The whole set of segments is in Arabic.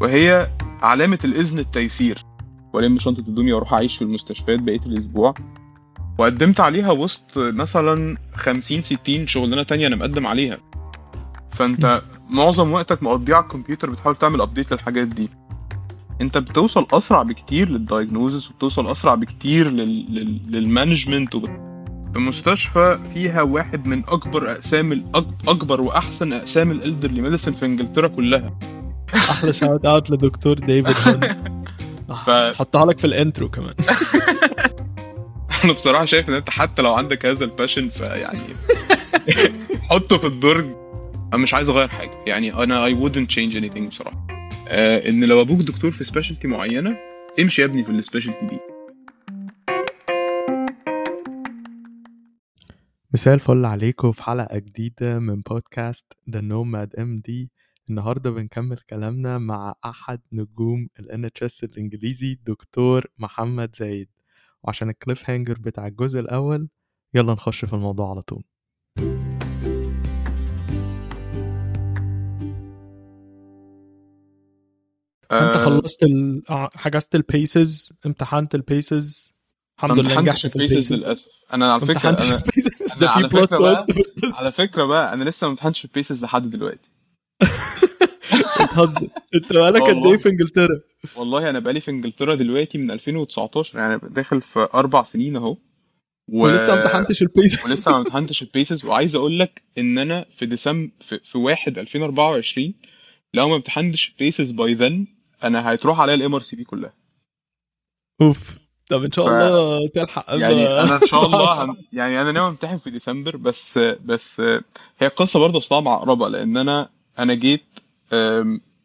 وهي علامة الإذن التيسير. وألم شنطة هدومي وأروح أعيش في المستشفيات بقية الأسبوع. وقدمت عليها وسط مثلا 50 60 شغلانة تانية أنا مقدم عليها. فأنت معظم وقتك مقضيه على الكمبيوتر بتحاول تعمل update للحاجات دي. أنت بتوصل أسرع بكتير لل diagnosis وبتوصل أسرع بكتير. لل... لل management وب... في مستشفى فيها واحد من أكبر أقسام الأك... أكبر وأحسن أقسام ال elderly medicine في إنجلترا كلها. أحلى shout out لدكتور ديفيد ف- حطها لك في ال intro كمان. أنا بصراحة شايف إن أنت حتى لو عندك هذا ال passion فيعني حطه في الدرج. أنا مش عايز أغير حاجة. يعني أنا I wouldn't change anything بصراحة. آه إن لو أبوك دكتور في specialty معينة امشي يا ابني في ال specialty دي. مساء الفل عليكم في حلقة جديدة من بودكاست The Nomad MD النهاردة بنكمل كلامنا مع أحد نجوم ال NHS الإنجليزي دكتور محمد زايد. وعشان ال cliffhanger بتاع الجزء الأول يلا نخش في الموضوع على طول. انت آه، خلصت ال... ع- حجزت ال PACES امتحنت ال PACES الحمد لله نجحت في ال PACES للأسف. أنا على فكرة أنا أنا ده في على plot فكرة بقى- twist في على فكرة بقى أنا لسه ما امتحنتش ال PACES لحد دلوقتي. بتهزر. انت بقالك قد. إيه في إنجلترا؟ والله أنا بقالي في إنجلترا دلوقتي من 2019 يعني داخل في أربع سنين أهو. و... ولسه ما امتحنتش ال PACES ولسه ما امتحنتش ال PACES وعايز أقول لك إن أنا في ديسمبر في, في 1 2024 لو ما امتحنتش ال PACES by then أنا هتروح عليا ال MRCP كلها. أوف. طب إن شاء ف- الله تلحق. يعني أنا إن شاء الله. هم... يعني أنا ناوي أمتحن في ديسمبر بس بس هي القصة برضه أصلا معقربة لأن أنا أنا جيت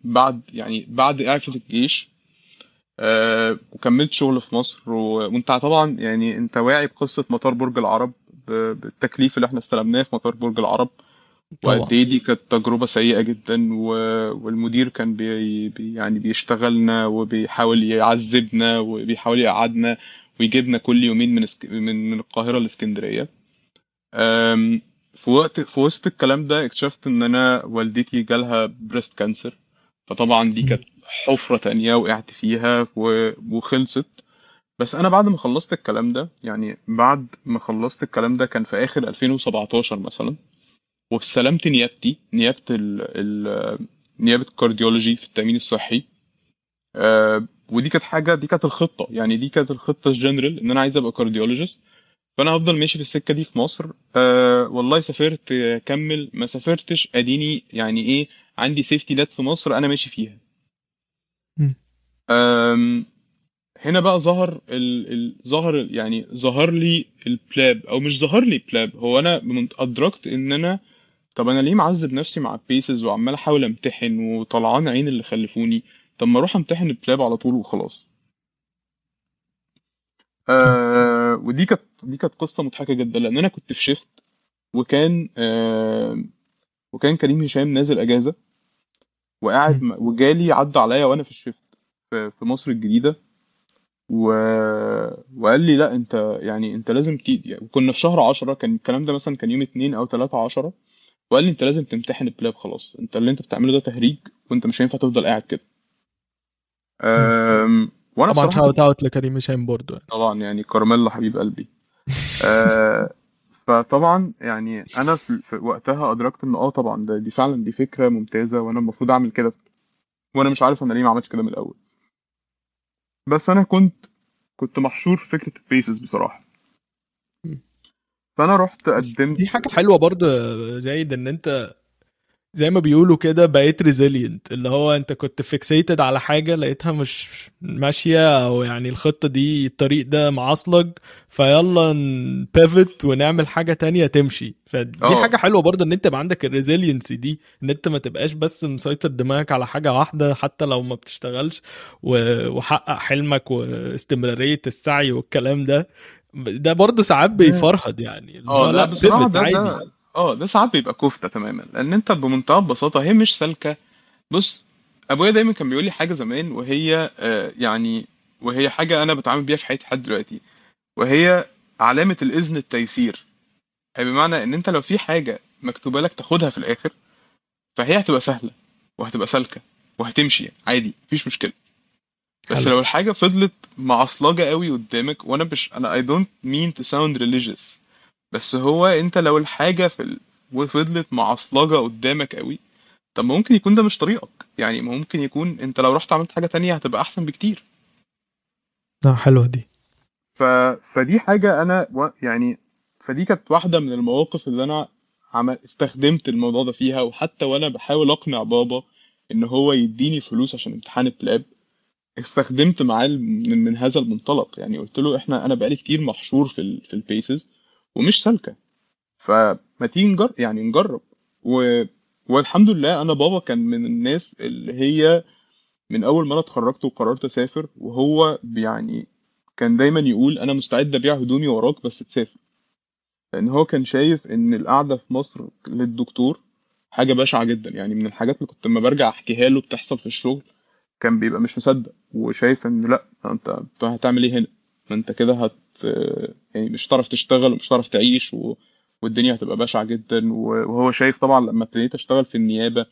بعد يعني بعد اعفاء الجيش أه، وكملت شغل في مصر و... وانت طبعا يعني انت واعي بقصة مطار برج العرب ب... بالتكليف اللي إحنا استلمناه في مطار برج العرب. وقد إيه دي كانت تجربة سيئة جدا و... والمدير كان بي... بي... يعني بيشتغلنا وبيحاول يعذبنا وبيحاول يقعدنا ويجيبنا كل يومين من اسك... من لإسكندرية. أم... في وقت في وسط الكلام ده اكتشفت إن أنا والدتي جالها breast cancer فطبعا دي كانت حفرة تانية وقعت فيها. وخلصت. بس أنا بعد ما خلصت الكلام ده يعني بعد ما خلصت الكلام ده كان في آخر 2017 مثلا واستلمت نيابتي نيابة ال ال نيابة ال cardiology في التأمين الصحي. آه، ودي كانت حاجة دي كانت الخطة. يعني دي كانت الخطة الجنرال إن أنا عايز أبقى cardiologist فأنا هفضل ماشي في السكة دي في مصر. أه والله سافرت آه، كمل. ما سافرتش أديني يعني إيه عندي safety net في مصر أنا ماشي فيها. مم. أم، هنا بقى ظهر ال... ال... ظهر يعني ظهر لي ال PLAB أو مش ظهر لي PLAB هو أنا من- أدركت إن أنا طب أنا ليه معذب نفسي مع ال PACES وعمال أحاول أمتحن وطلعان عين اللي خلفوني؟ طب ما أروح أمتحن ال PLAB على طول وخلاص. آه ودي كانت دي كانت قصة مضحكة جدا لأن أنا كنت في shift وكان آه وكان كريم هشام نازل أجازة وقاعد وجالي عدى عليا وأنا في ال shift في في مصر الجديدة و... وقال لي لأ أنت يعني أنت لازم تيجي يعني كنا في شهر 10 كان الكلام ده مثلا كان يوم 2 أو 3 10 وقال لي أنت لازم تمتحن ال PLAB خلاص أنت اللي أنت بتعمله ده تهريج وأنت مش هينفع تفضل قاعد كده. أم... وأنا طبعا shout out لكريم هشام برضو يعني. طبعا يعني كارميلا حبيب قلبي أه... فطبعا يعني أنا في... وقتها أدركت ان آه طبعا ده دي فعلا دي فكرة ممتازة وأنا المفروض أعمل كده وأنا مش عارف أنا ليه ما عملتش كده من الأول بس أنا كنت كنت محشور في فكرة ال PACES بصراحة. فأنا رحت قدمت دي حاجة حلوة برضو يا زايد إن أنت زي ما بيقولوا كده بقيت resilient اللي هو انت كنت fixated على حاجة لقيتها مش ماشية أو يعني الخطة دي الطريق ده معصلج فيلا ن pivot ونعمل حاجة تانية تمشي. فدي آه. حاجة حلوة برضه إن أنت يبقى عندك ال resiliency دي إن أنت ما تبقاش بس مسيطر دماغك على حاجة واحدة حتى لو ما بتشتغلش وحقق حلمك واستمرارية السعي والكلام ده. ده برضه ساعات بيفرهد يعني. اللي هو آه لأ بصراحة pivot ده عادي. ده آه ده ساعات بيبقى كفتة تماما لأن أنت بمنتهى البساطة هي مش سالكة. بص ابويا دايما كان بيقول لي حاجة زمان وهي آه يعني وهي حاجة أنا بتعامل بيها في حياتي لحد دلوقتي وهي علامة الإذن التيسير. أي بمعنى إن أنت لو في حاجة مكتوبة لك تاخدها في الآخر فهي هتبقى سهلة وهتبقى سالكة وهتمشي عادي مفيش مشكلة. بس حلو. لو الحاجة فضلت معصلجة قوي قدامك وأنا مش أنا I don't mean to sound religious. بس هو انت لو الحاجة في ال... وفضلت معصلجه قدامك قوي طب ما ممكن يكون ده مش طريقك. يعني ممكن يكون انت لو رحت عملت حاجة تانية هتبقى أحسن بكتير. آه حلوة دي. ف... فدي حاجة أنا و... يعني فدي كانت واحدة من المواقف اللي أنا عمل... استخدمت الموضوع ده فيها وحتى وأنا بحاول أقنع بابا إن هو يديني فلوس عشان امتحان ال PLAB استخدمت معاه من, من هذا المنطلق. يعني قلت له إحنا أنا بقالي كتير محشور في ال... في ال PACES ومش سالكة. فما تيجي نجرب يعني نجرب. و... والحمد لله أنا بابا كان من الناس اللي هي من أول ما أنا اتخرجت وقررت أسافر وهو يعني كان دايما يقول أنا مستعد أبيع هدومي وراك بس تسافر. لأن هو كان شايف إن القعدة في مصر للدكتور حاجة بشعة جدا. يعني من الحاجات اللي كنت لما برجع أحكيها له بتحصل في الشغل كان بيبقى مش مصدق وشايف إن لأ أنت هتعمل إيه هنا؟ ما انت كده هت يعني مش هتعرف تشتغل ومش هتعرف تعيش و... والدنيا هتبقى بشعة جدا وهو شايف طبعا لما ابتديت اشتغل في النيابة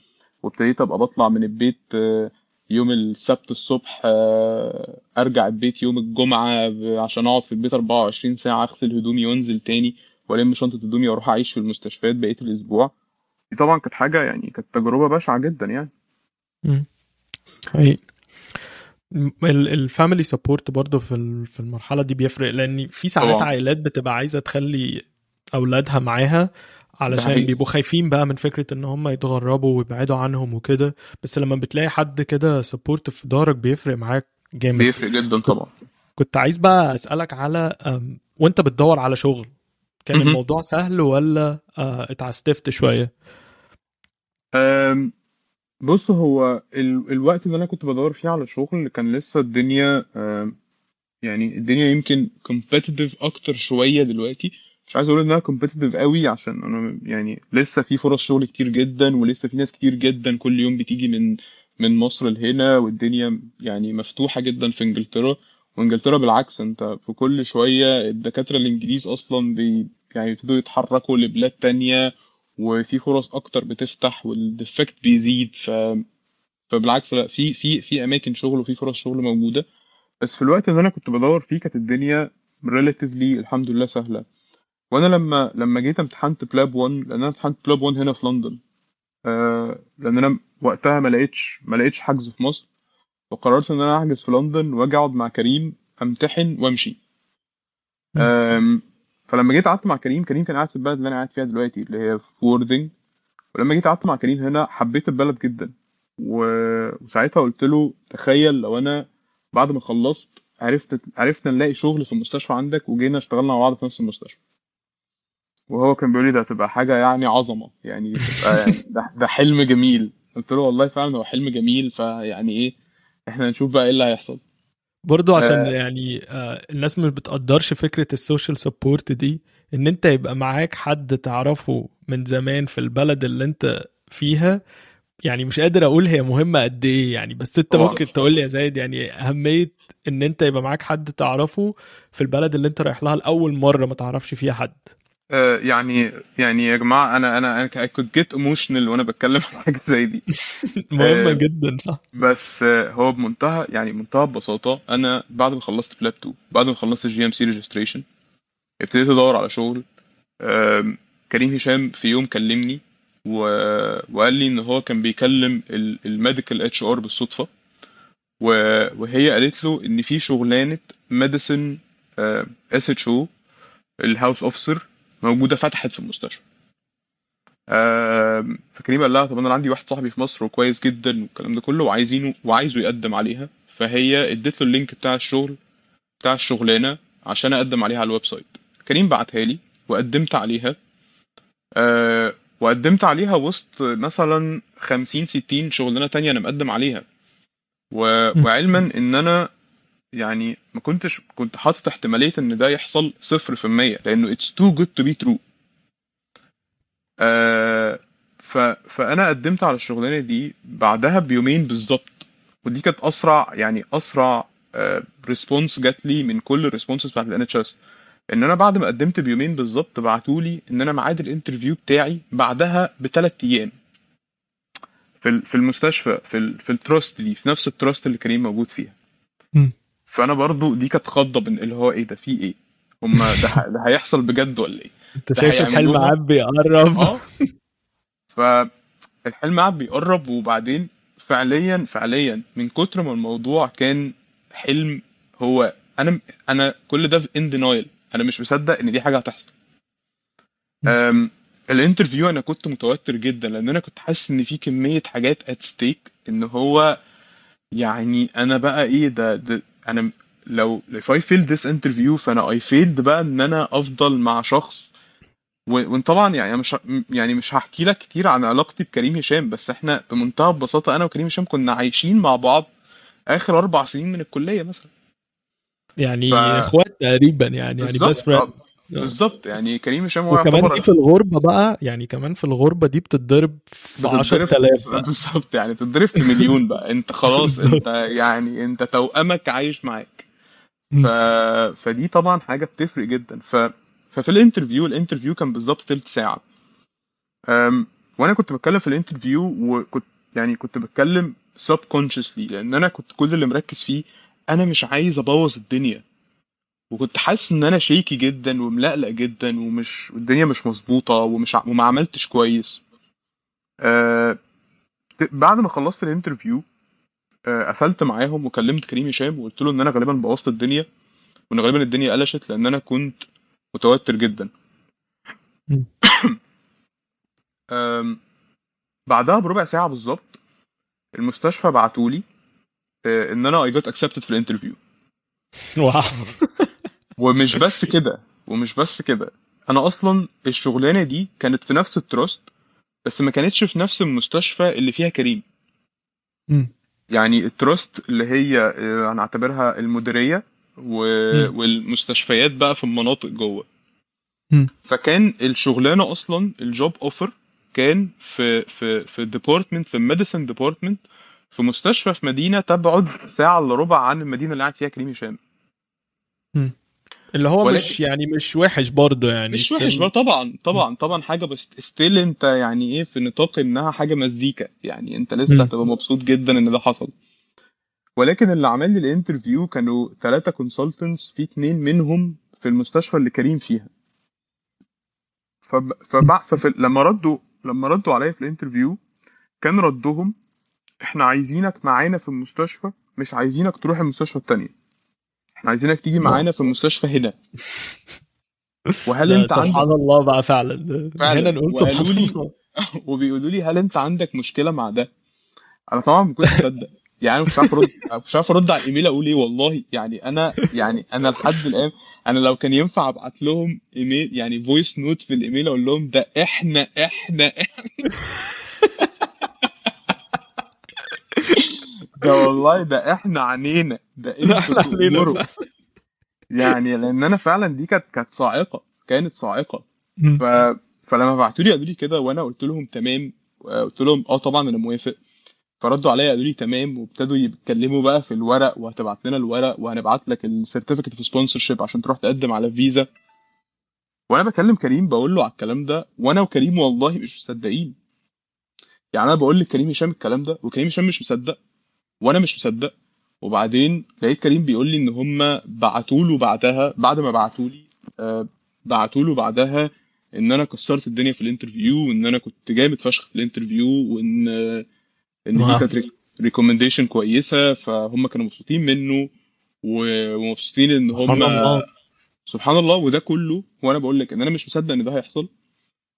وابتديت أبقى بطلع من البيت يوم السبت الصبح أرجع البيت يوم الجمعة عشان أقعد في البيت 24 ساعة أغسل هدومي وأنزل تاني وألم شنطة هدومي وأروح أعيش في المستشفيات بقية الأسبوع. دي طبعا كانت حاجة يعني كانت تجربة بشعة جدا يعني. مم. ال family support برضه في في المرحلة دي بيفرق لأن في ساعات طبعا. عائلات بتبقى عايزة تخلي أولادها معاها علشان بيبقوا خايفين بقى من فكرة إن هم يتغربوا ويبعدوا عنهم وكده. بس لما بتلاقي حد كده support في ضهرك بيفرق معاك جامد. بيفرق جدا طبعا. كنت عايز بقى أسألك على وأنت بتدور على شغل كان. الموضوع سهل ولا اتعستفت شوية؟ بص هو ال... الوقت اللي أنا كنت بدور فيه على شغل كان لسه الدنيا يعني الدنيا يمكن competitive أكتر شوية دلوقتي. مش عايز أقول إنها competitive قوي عشان أنا يعني لسه في فرص شغل كتير جدا ولسه في ناس كتير جدا كل يوم بتيجي من من مصر لهنا والدنيا يعني مفتوحة جدا في إنجلترا. وإنجلترا بالعكس أنت في كل شوية الدكاترة الإنجليز أصلا بي يعني يبتدوا يتحركوا لبلاد تانية وفي فرص أكتر بتفتح وال deficit بيزيد ف فبالعكس لا في في في أماكن شغل وفي فرص شغل موجودة. بس في الوقت اللي أنا كنت بدور فيه كانت الدنيا relatively الحمد لله سهلة. وأنا لما لما جيت امتحنت PLAB 1 لأن أنا امتحنت PLAB 1 هنا في لندن آه لأن أنا وقتها ما لقيتش ما لقيتش حجز في مصر. فقررت إن أنا أحجز في لندن وأجي أقعد مع كريم أمتحن وأمشي. فلما جيت قعدت مع كريم كريم كان قاعد في البلد اللي أنا قاعد فيها دلوقتي اللي هي في وورذنج ولما جيت قعدت مع كريم هنا حبيت البلد جدا. و- وساعتها قلت له تخيل لو أنا بعد ما خلصت عرفت عرفنا نلاقي شغل في المستشفى عندك وجينا اشتغلنا مع بعض في نفس المستشفى. وهو كان بيقول لي ده هتبقى حاجة يعني عظمة يعني يعني ده, ده حلم جميل. قلت له والله فعلا هو حلم جميل فيعني إيه إحنا هنشوف بقى إيه اللي هيحصل. برضو عشان آه يعني آه، الناس مش بتقدرش فكرة ال social support دي إن أنت يبقى معاك حد تعرفه من زمان في البلد اللي أنت فيها يعني مش قادر أقول هي مهمة قد إيه يعني بس أنت طبعا ممكن تقول لي يا زايد يعني أهمية إن أنت يبقى معاك حد تعرفه في البلد اللي أنت رايح لها لأول مرة ما تعرفش فيها حد. آه يعني يعني يا جماعة أنا أنا أنا I could get emotional وأنا بتكلم عن حاجة زي دي. مهمة آه جدا صح. بس آه هو بمنتهى يعني منتهى البساطة أنا بعد ما خلصت PLAB 2 بعد ما خلصت ال GMC registration ابتديت أدور على شغل. كريم هشام في يوم كلمني و... وقال لي إن هو كان بيكلم ال medical HR بالصدفة. و... وهي قالت له إن في شغلانة medicine SHO ال house officer موجودة فتحت في المستشفى. آم، فكريم قال لها طب أنا عندي واحد صاحبي في مصر وكويس جدا والكلام ده كله وعايزينه وعايزه يقدم عليها فهي ادت له ال link بتاع الشغل بتاع الشغلانة عشان أقدم عليها على ال website. كريم بعتها لي وقدمت عليها. أه وقدمت عليها وسط مثلا 50 60 شغلانة تانية أنا مقدم عليها. و... وعلما إن أنا يعني ما كنتش كنت حاطط احتمالية إن ده يحصل صفر في المية لأنه it's too good to be true. أه ف... فأنا قدمت على الشغلانة دي بعدها بيومين بالظبط ودي كانت اسرع يعني أسرع response جات لي من كل ال responses بتاعت ال NHS إن أنا بعد ما قدمت بيومين بالظبط بعتوا لي إن أنا ميعاد ال interview بتاعي بعدها بثلاث أيام. في في المستشفى في في ال trust دي في نفس ال trust اللي كريم موجود فيها. فأنا برضو دي كانت خضة بن- اللي هو إيه ده في إيه؟ هما ده ده هيحصل بجد ولا إيه؟ أنت شايف الحلم؟ عاد بيقرب؟ آه. فالحلم قعد بيقرب وبعدين فعليا فعليا من كتر ما الموضوع كان حلم هو أنا أنا كل ده في in denial أنا مش مصدق إن دي حاجة هتحصل. ال interview أنا كنت متوتر جدا لأن أنا كنت حاسس إن في كمية حاجات at stake إن هو يعني أنا بقى إيه ده, ده أنا لو if I failed this interview فأنا I failed بقى إن أنا أفضل مع شخص. و- وانت طبعا يعني مش يعني مش هحكي لك كتير عن علاقتي بكريم هشام بس إحنا بمنتهى البساطة أنا وكريم هشام كنا عايشين مع بعض آخر أربع سنين من الكلية مثلا. يعني ف- إخوات تقريبا يعني يعني بس بالظبط. يعني كريم هشام هو وكمان يعتبر دي في الغربة بقى يعني كمان في الغربة دي بتتضرب في بتتضرب 10000 بقى. بالظبط. يعني بتتضرب في مليون بقى. انت خلاص. انت يعني انت توأمك عايش معاك. ف... فدي طبعا حاجة بتفرق جدا. ف... ففي ال interview ال interview كان بالظبط تلت ساعة. أم... وأنا كنت بتكلم في ال interview وكنت يعني كنت بتكلم subconsciously لأن أنا كنت كل اللي مركز فيه أنا مش عايز أبوظ الدنيا. وكنت حاسس إن أنا شيكي جدا وملقلق جدا ومش والدنيا مش مظبوطة ومش ع- وما عملتش كويس. ت- بعد ما خلصت الانترفيو آه، قفلت معاهم وكلمت كريم هشام وقلت له إن أنا غالبا بوظت الدنيا وإن غالبا الدنيا قلشت لأن أنا كنت متوتر جدا. آم، بعدها بربع ساعة بالظبط المستشفى بعتولي آه، إن أنا I got accepted في ال interview wow ومش بس كده ومش بس كده أنا أصلا الشغلانة دي كانت في نفس ال trust بس ما كانتش في نفس المستشفى اللي فيها كريم مم. يعني ال trust اللي هي آه، هنعتبرها المديرية و... مم. والمستشفيات بقى في المناطق جوه مم. فكان الشغلانة أصلا ال job offer كان في في في department في ال medicine department في مستشفى في مدينة تبعد ساعة إلا ربع عن المدينة اللي قاعد فيها كريم هشام اللي هو ولكن- مش يعني مش وحش برضه يعني مش وحش بقى طبعا طبعا طبعا حاجة بس still انت يعني إيه في نطاق انها حاجة مزيكا يعني انت لسه. هتبقى مبسوط جدا إن ده حصل. ولكن اللي عمل لي ال interview كانوا ثلاثة consultants في اتنين منهم في المستشفى اللي كريم فيها. فب... ففي... لما ردوا لما ردوا عليا في ال interview كان ردهم إحنا عايزينك معانا في المستشفى مش عايزينك تروح المستشفى التانية. إحنا عايزينك تيجي معانا في المستشفى هنا. وهل انت سبحان عندك الله بقى فعلا. فعلا. هنا نقول سبحان لي- الله. وبيقولوا لي هل انت عندك مشكلة مع ده؟ أنا طبعا ما كنتش مصدق. يعني مش عارف ارد مش عارف أرد على الإيميل أقول إيه والله. يعني أنا يعني أنا لحد الان أنا لو كان ينفع أبعت لهم ايميل يعني voice note في الإيميل أقول لهم ده إحنا إحنا إحنا ده والله ده إحنا عنينا. ده إحنا فعلا. يعني لأن أنا فعلا دي كانت كانت صاعقة كانت صاعقة. ف... فلما بعتوا لي قالوا لي كده وأنا قلت لهم تمام قلت لهم آه طبعا أنا موافق. فردوا عليا قالوا لي تمام وابتدوا يتكلموا بقى في الورق وهتبعت لنا الورق وهنبعت لك ال certificate of sponsorship عشان تروح تقدم على فيزا وأنا بكلم كريم بقول له على الكلام ده وأنا وكريم والله مش مصدقين. يعني أنا بقول لكريم هشام الكلام ده وكريم هشام مش مصدق. وأنا مش مصدق. وبعدين لقيت كريم بيقول لي إن هم بعتوا له بعدها بعد ما بعتوا لي آه بعتوا له بعدها إن أنا كسرت الدنيا في ال interview وإن أنا كنت جامد فشخ في ال interview وإن آه إن دي. كانت recommendation كويسة فهم كانوا مبسوطين منه ومبسوطين إن هم سبحان الله. سبحان الله وده كله وأنا بقول لك إن أنا مش مصدق إن ده هيحصل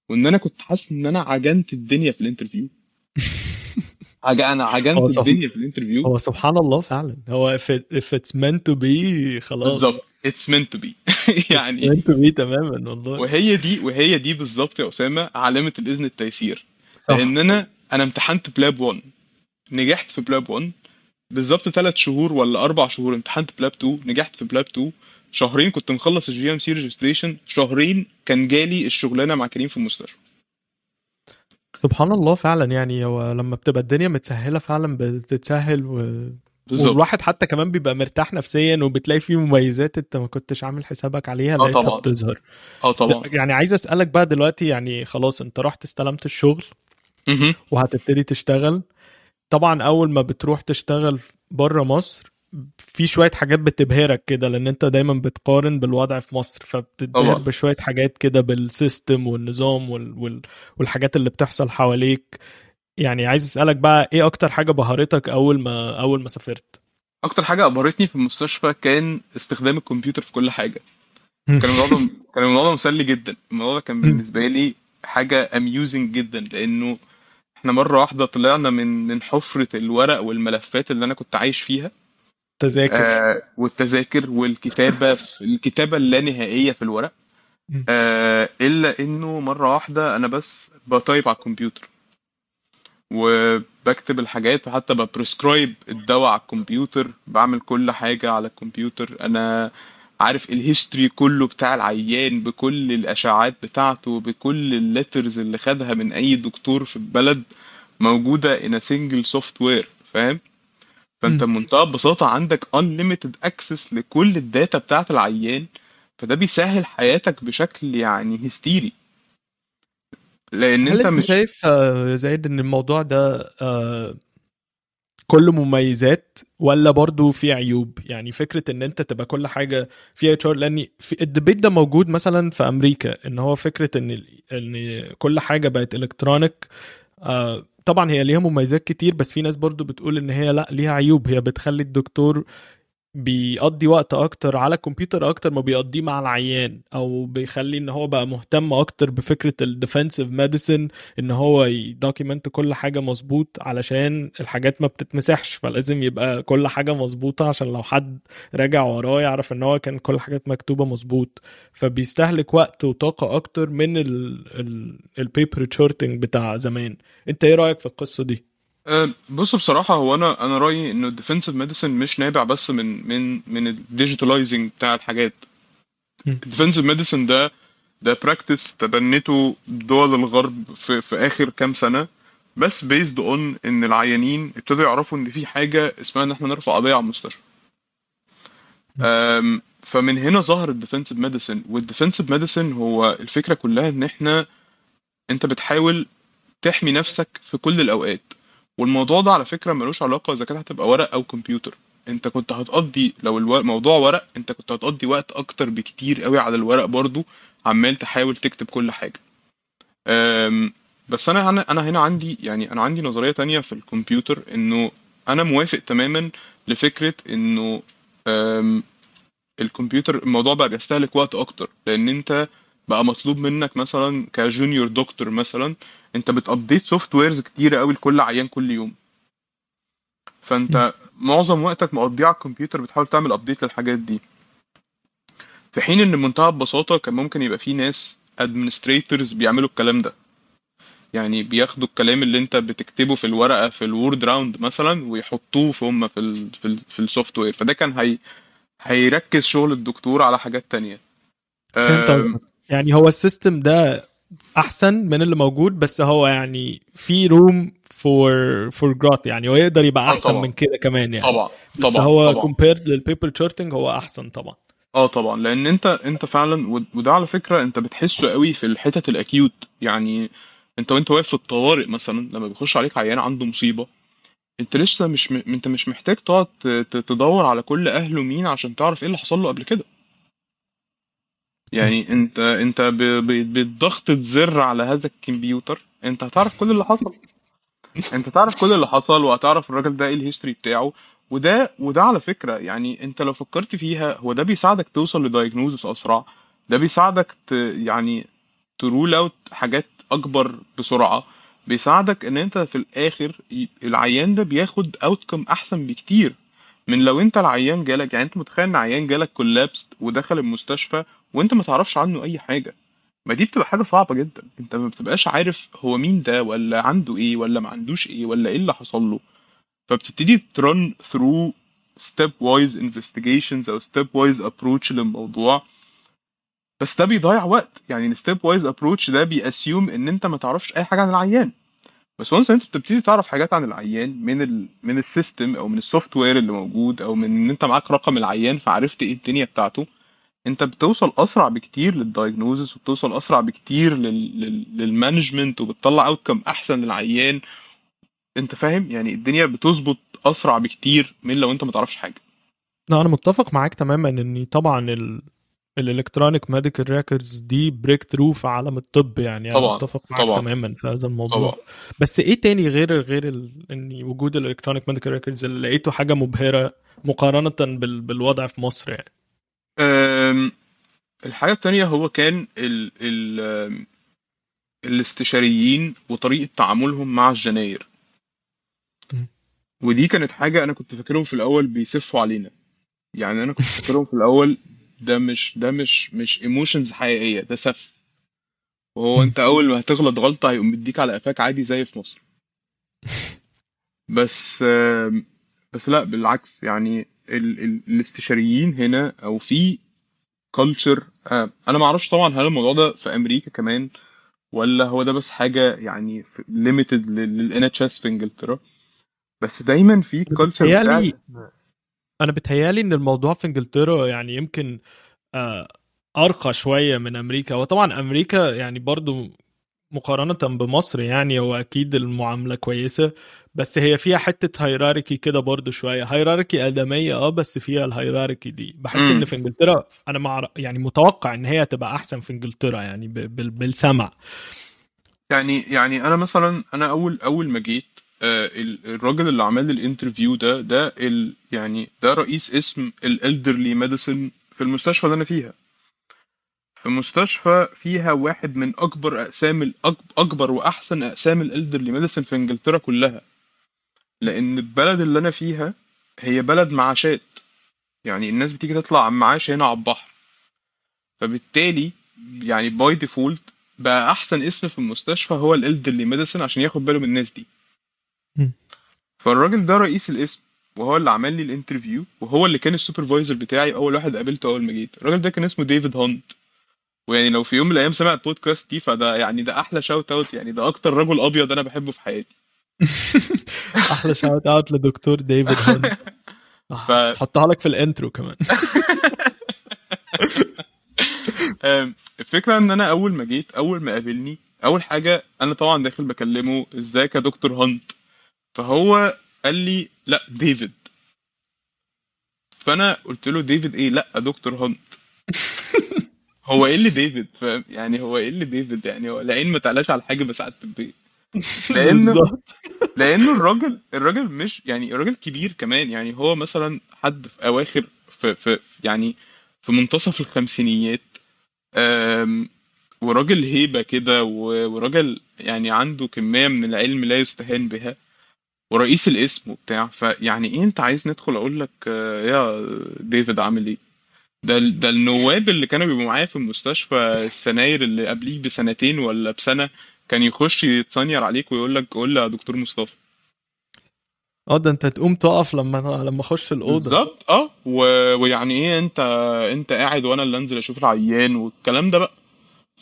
وإن أنا كنت حاسس إن أنا عجنت الدنيا في ال interview. عج... أنا عجنت. الدنيا في ال interview. هو سبحان الله فعلا. هو if, it, if it's meant to be خلاص. بالظبط. it's meant to be. يعني. meant to be تماما والله. وهي دي وهي دي بالظبط يا أسامة علامة الإذن التيسير. صح. لأن أنا أنا امتحنت PLAB 1 نجحت في PLAB 1 بالظبط ثلاث شهور ولا أربع شهور امتحنت PLAB 2 نجحت في PLAB 2 شهرين كنت مخلص ال GMC registration شهرين كان جالي الشغلانة مع كريم في المستشفى. سبحان الله فعلا يعني هو لما بتبقى الدنيا متسهلة فعلا بتتسهل و... والواحد حتى كمان بيبقى مرتاح نفسيا وبتلاقي فيه مميزات انت ما كنتش عامل حسابك عليها آه طبعا. بتظهر آه طبعا يعني عايز أسألك بقى دلوقتي يعني خلاص أنت رحت استلمت الشغل. وهتبتدي تشتغل طبعا أول ما بتروح تشتغل بره مصر في شوية حاجات بتبهرك كده لأن أنت دايما بتقارن بالوضع في مصر فبتتبهر طبعا. بشوية حاجات كده بالسيستم والنظام وال... وال... والحاجات اللي بتحصل حواليك. يعني عايز أسألك بقى إيه أكتر حاجة بهرتك أول ما أول ما سافرت؟ أكتر حاجة أبهرتني في المستشفى كان استخدام الكمبيوتر في كل حاجة. كان الموضوع كان الموضوع مسلي جدا. الموضوع كان بالنسبة لي حاجة amusing جدا لأنه إحنا مرة واحدة طلعنا من من حفرة الورق والملفات اللي أنا كنت عايش فيها. تذاكر آه والتذاكر والكتابة في الكتابة اللانهائية في الورق. آه إلا إنه مرة واحدة أنا بس ب type على الكمبيوتر. وبكتب الحاجات وحتى ب prescribe الدواء على الكمبيوتر. بعمل كل حاجة على الكمبيوتر. أنا عارف ال history كله بتاع العيان بكل الأشعاعات بتاعته بكل ال letters اللي خدها من أي دكتور في البلد موجودة in a single software فاهم؟ فانت. بمنتهى البساطة عندك unlimited access لكل ال data بتاعت العيان فده بيسهل حياتك بشكل يعني هستيري لأن هل انت مش شايف آه، يا زايد إن الموضوع ده آه، كله مميزات ولا برضو في عيوب يعني فكرة إن أنت تبقى كل حاجة فيها EHR لأن في ال debate ده موجود مثلا في أمريكا إن هو فكرة إن إن كل حاجة بقت electronic آه طبعا هي ليها مميزات كتير بس في ناس برضو بتقول إن هي لأ ليها عيوب. هي بتخلي الدكتور بيقضي وقت أكتر على الكمبيوتر أكتر ما بيقضيه مع العيان أو بيخلي إن هو بقى مهتم أكتر بفكرة ال defensive medicine إن هو ي document كل حاجة مظبوط علشان الحاجات ما بتتمسحش فلازم يبقى كل حاجة مظبوطة عشان لو حد راجع وراه يعرف إن هو كان كل حاجات مكتوبة مظبوط. فبيستهلك وقت وطاقة أكتر من ال paper charting بتاع زمان. أنت إيه رأيك في القصة دي؟ أه، بص بصراحة هو أنا أنا رأيي إنه ال defensive medicine مش نابع بس من من من ال digitalizing بتاع الحاجات. مم. ال defensive medicine ده ده practice تبنته دول الغرب في, في آخر كام سنة بس based on إن العيانين ابتدوا يعرفوا إن في حاجة اسمها إن إحنا نرفع قضية على المستشفى. فمن هنا ظهر ال defensive medicine وال defensive medicine هو الفكرة كلها إن إحنا أنت بتحاول تحمي نفسك في كل الأوقات. والموضوع ده على فكرة ملوش علاقة إذا كانت هتبقى ورق أو كمبيوتر. أنت كنت هتقضي لو الموضوع ورق أنت كنت هتقضي وقت أكتر بكتير قوي على الورق برضو عمال تحاول تكتب كل حاجة. أم، بس أنا أنا هنا عندي يعني أنا عندي نظرية تانية في الكمبيوتر إنه أنا موافق تماما لفكرة أم، الكمبيوتر الموضوع بقى بيستهلك وقت أكتر. لأن أنت بقى مطلوب منك مثلا ك junior doctor مثلا أنت بت update softwares كتيره قوي لكل عيان كل يوم. فأنت معظم وقتك مقضيه على الكمبيوتر بتحاول تعمل update للحاجات دي. في حين إن بمنتهى البساطة كان ممكن يبقى في ناس administrators بيعملوا الكلام ده. يعني بياخدوا الكلام اللي أنت بتكتبه في الورقة في ال ward round مثلا ويحطوه في هم في ال في, ال في ال software فده كان هي هيركز شغل الدكتور على حاجات تانية. يعني هو ال system ده أحسن من اللي موجود بس هو يعني في room for for growth يعني هو يقدر يبقى آه أحسن طبعا. من كده كمان يعني. طبعا بس طبعا هو طبعا. compared لل paper charting هو أحسن طبعا. آه طبعا. لأن أنت أنت فعلا ود- وده على فكرة أنت بتحسه قوي في الحتت ال acute يعني أنت وأنت واقف في الطوارئ مثلا لما بيخش عليك عيان عنده مصيبة أنت لسه مش م... أنت مش محتاج تقعد تدور على كل أهله مين عشان تعرف إيه اللي حصل له قبل كده. يعني انت انت. بضغطة زر على هذا الكمبيوتر انت هتعرف كل اللي حصل. انت تعرف كل اللي حصل وهتعرف الراجل ده إيه ال history بتاعه. وده وده على فكرة يعني انت لو فكرت فيها هو ده بيساعدك توصل ل diagnosis أسرع. ده بيساعدك ت... يعني t rule out حاجات أكبر بسرعة. بيساعدك إن انت في الآخر العيان ده بياخد outcome أحسن بكتير. من لو انت العيان جالك يعني انت متخيل إن عيان جالك collapsed ودخل المستشفى وانت ما تعرفش عنه اي حاجة. ما دي بتبقى حاجة صعبة جدا. انت ما بتبقاش عارف هو مين ده ولا عنده إيه ولا ما عندوش إيه ولا إيه اللي حصل له. فبتبتدي ت run through stepwise investigations أو stepwise approach للموضوع. بس ده بيضيع وقت. يعني ال stepwise approach ده بي assume إن أنت ما تعرفش أي حاجة عن العيان. بس once أنت بتبتدي تعرف حاجات عن العيان من ال من السيستم أو من ال software اللي موجود أو من إن أنت معاك رقم العيان فعرفت إيه الدنيا بتاعته انت بتوصل اسرع بكتير لل diagnosis وبتوصل اسرع بكتير لل... لل... لل management وبتطلع outcome احسن للعيان. انت فاهم؟ يعني الدنيا بتظبط اسرع بكتير من لو انت ما تعرفش حاجة. لا أنا متفق معاك تماما ان طبعا ال ال electronic medical records دي breakthrough في عالم الطب يعني. أنا طبعا متفق معاك طبعا. تماما في هذا الموضوع. طبعا. بس إيه تاني غير غير ال... ان وجود ال electronic medical records اللي لقيته حاجة مبهرة مقارنة بال... بالوضع في مصر يعني؟ أم... الحاجة التانية هو كان ال... ال... الاستشاريين وطريقة تعاملهم مع الجناير. ودي كانت حاجة أنا كنت فاكرهم في الأول بيسفوا علينا. يعني أنا كنت فاكرهم في الأول ده مش ده مش مش ايموشنز حقيقية ده سف. وهو م. أنت أول ما هتغلط غلطة هيقوم مديك على قفاك عادي زي في مصر. بس بس لا بالعكس. يعني ال ال الاستشاريين هنا أو في culture أنا ما أعرفش طبعا هل الموضوع ده في أمريكا كمان ولا هو ده بس حاجة يعني limited لل NHS في إنجلترا. بس دايما في culture بتاعت أنا بتهيألي إن الموضوع في إنجلترا يعني يمكن آه، أرقى شوية من أمريكا. وطبعا أمريكا يعني برضو مقارنة بمصر يعني هو أكيد المعاملة كويسة بس هي فيها حتة hierarchy كده برضو شوية. hierarchy آدمية آه بس فيها ال hierarchy دي. بحس مم. إن في إنجلترا أنا مع يعني متوقع إن هي تبقى أحسن في إنجلترا يعني بالسمع. يعني يعني أنا مثلا أنا أول أول ما جيت آه، ال- الراجل اللي عمل ال interview ده ده ال يعني ده رئيس قسم ال elderly medicine في المستشفى اللي أنا فيها. في مستشفى فيها واحد من أكبر أقسام أكبر وأحسن أقسام ال elderly medicine في إنجلترا كلها. لأن البلد اللي أنا فيها هي بلد معاشات. يعني الناس بتيجي تطلع معاش هنا على البحر. فبالتالي يعني by default بقى أحسن قسم في المستشفى هو ال elderly medicine عشان ياخد باله من الناس دي. فالراجل ده رئيس القسم وهو اللي عمل لي ال interview وهو اللي كان ال supervisor بتاعي أول واحد قابلته أول ما جيت. الراجل ده كان اسمه ديفيد هانت ويعني لو في يوم من الأيام سمع البودكاست دي فده يعني ده أحلى shout out يعني ده أكتر رجل أبيض أنا بحبه في حياتي. أحلى shout out لدكتور ديفيد هانت ف... حطها لك في ال intro كمان. آم، الفكرة إن أنا أول ما جيت أول ما قابلني أول حاجة أنا طبعا داخل بكلمه ازيك يا دكتور هانت فهو قال لي لأ ديفيد. فأنا قلت له ديفيد إيه؟ لأ دكتور هانت هو إيه اللي ديفيد فاهم؟ يعني هو إيه اللي ديفيد يعني هو العين ما تعلاش على حاجة بس قعدت البيت بالظبط. لأنه الراجل الراجل مش يعني الراجل كبير كمان يعني هو مثلا حد في أواخر في, في يعني في منتصف الخمسينيات وراجل هيبة كده وراجل يعني عنده كمية من العلم لا يستهان بها ورئيس القسم وبتاع. فيعني إيه أنت عايز ندخل أقول لك آه، يا ديفيد عامل إيه؟ ده ده النواب اللي كانوا بيبقوا معايا في المستشفى ال senior اللي قبليه بسنتين ولا بسنة كان يخش يت senior عليك ويقول لك قول يا دكتور مصطفى. آه ده انت تقوم تقف لما لما اخش الأوضة. بالظبط. آه و... ويعني إيه انت انت قاعد وأنا اللي انزل أشوف العيان والكلام ده بقى.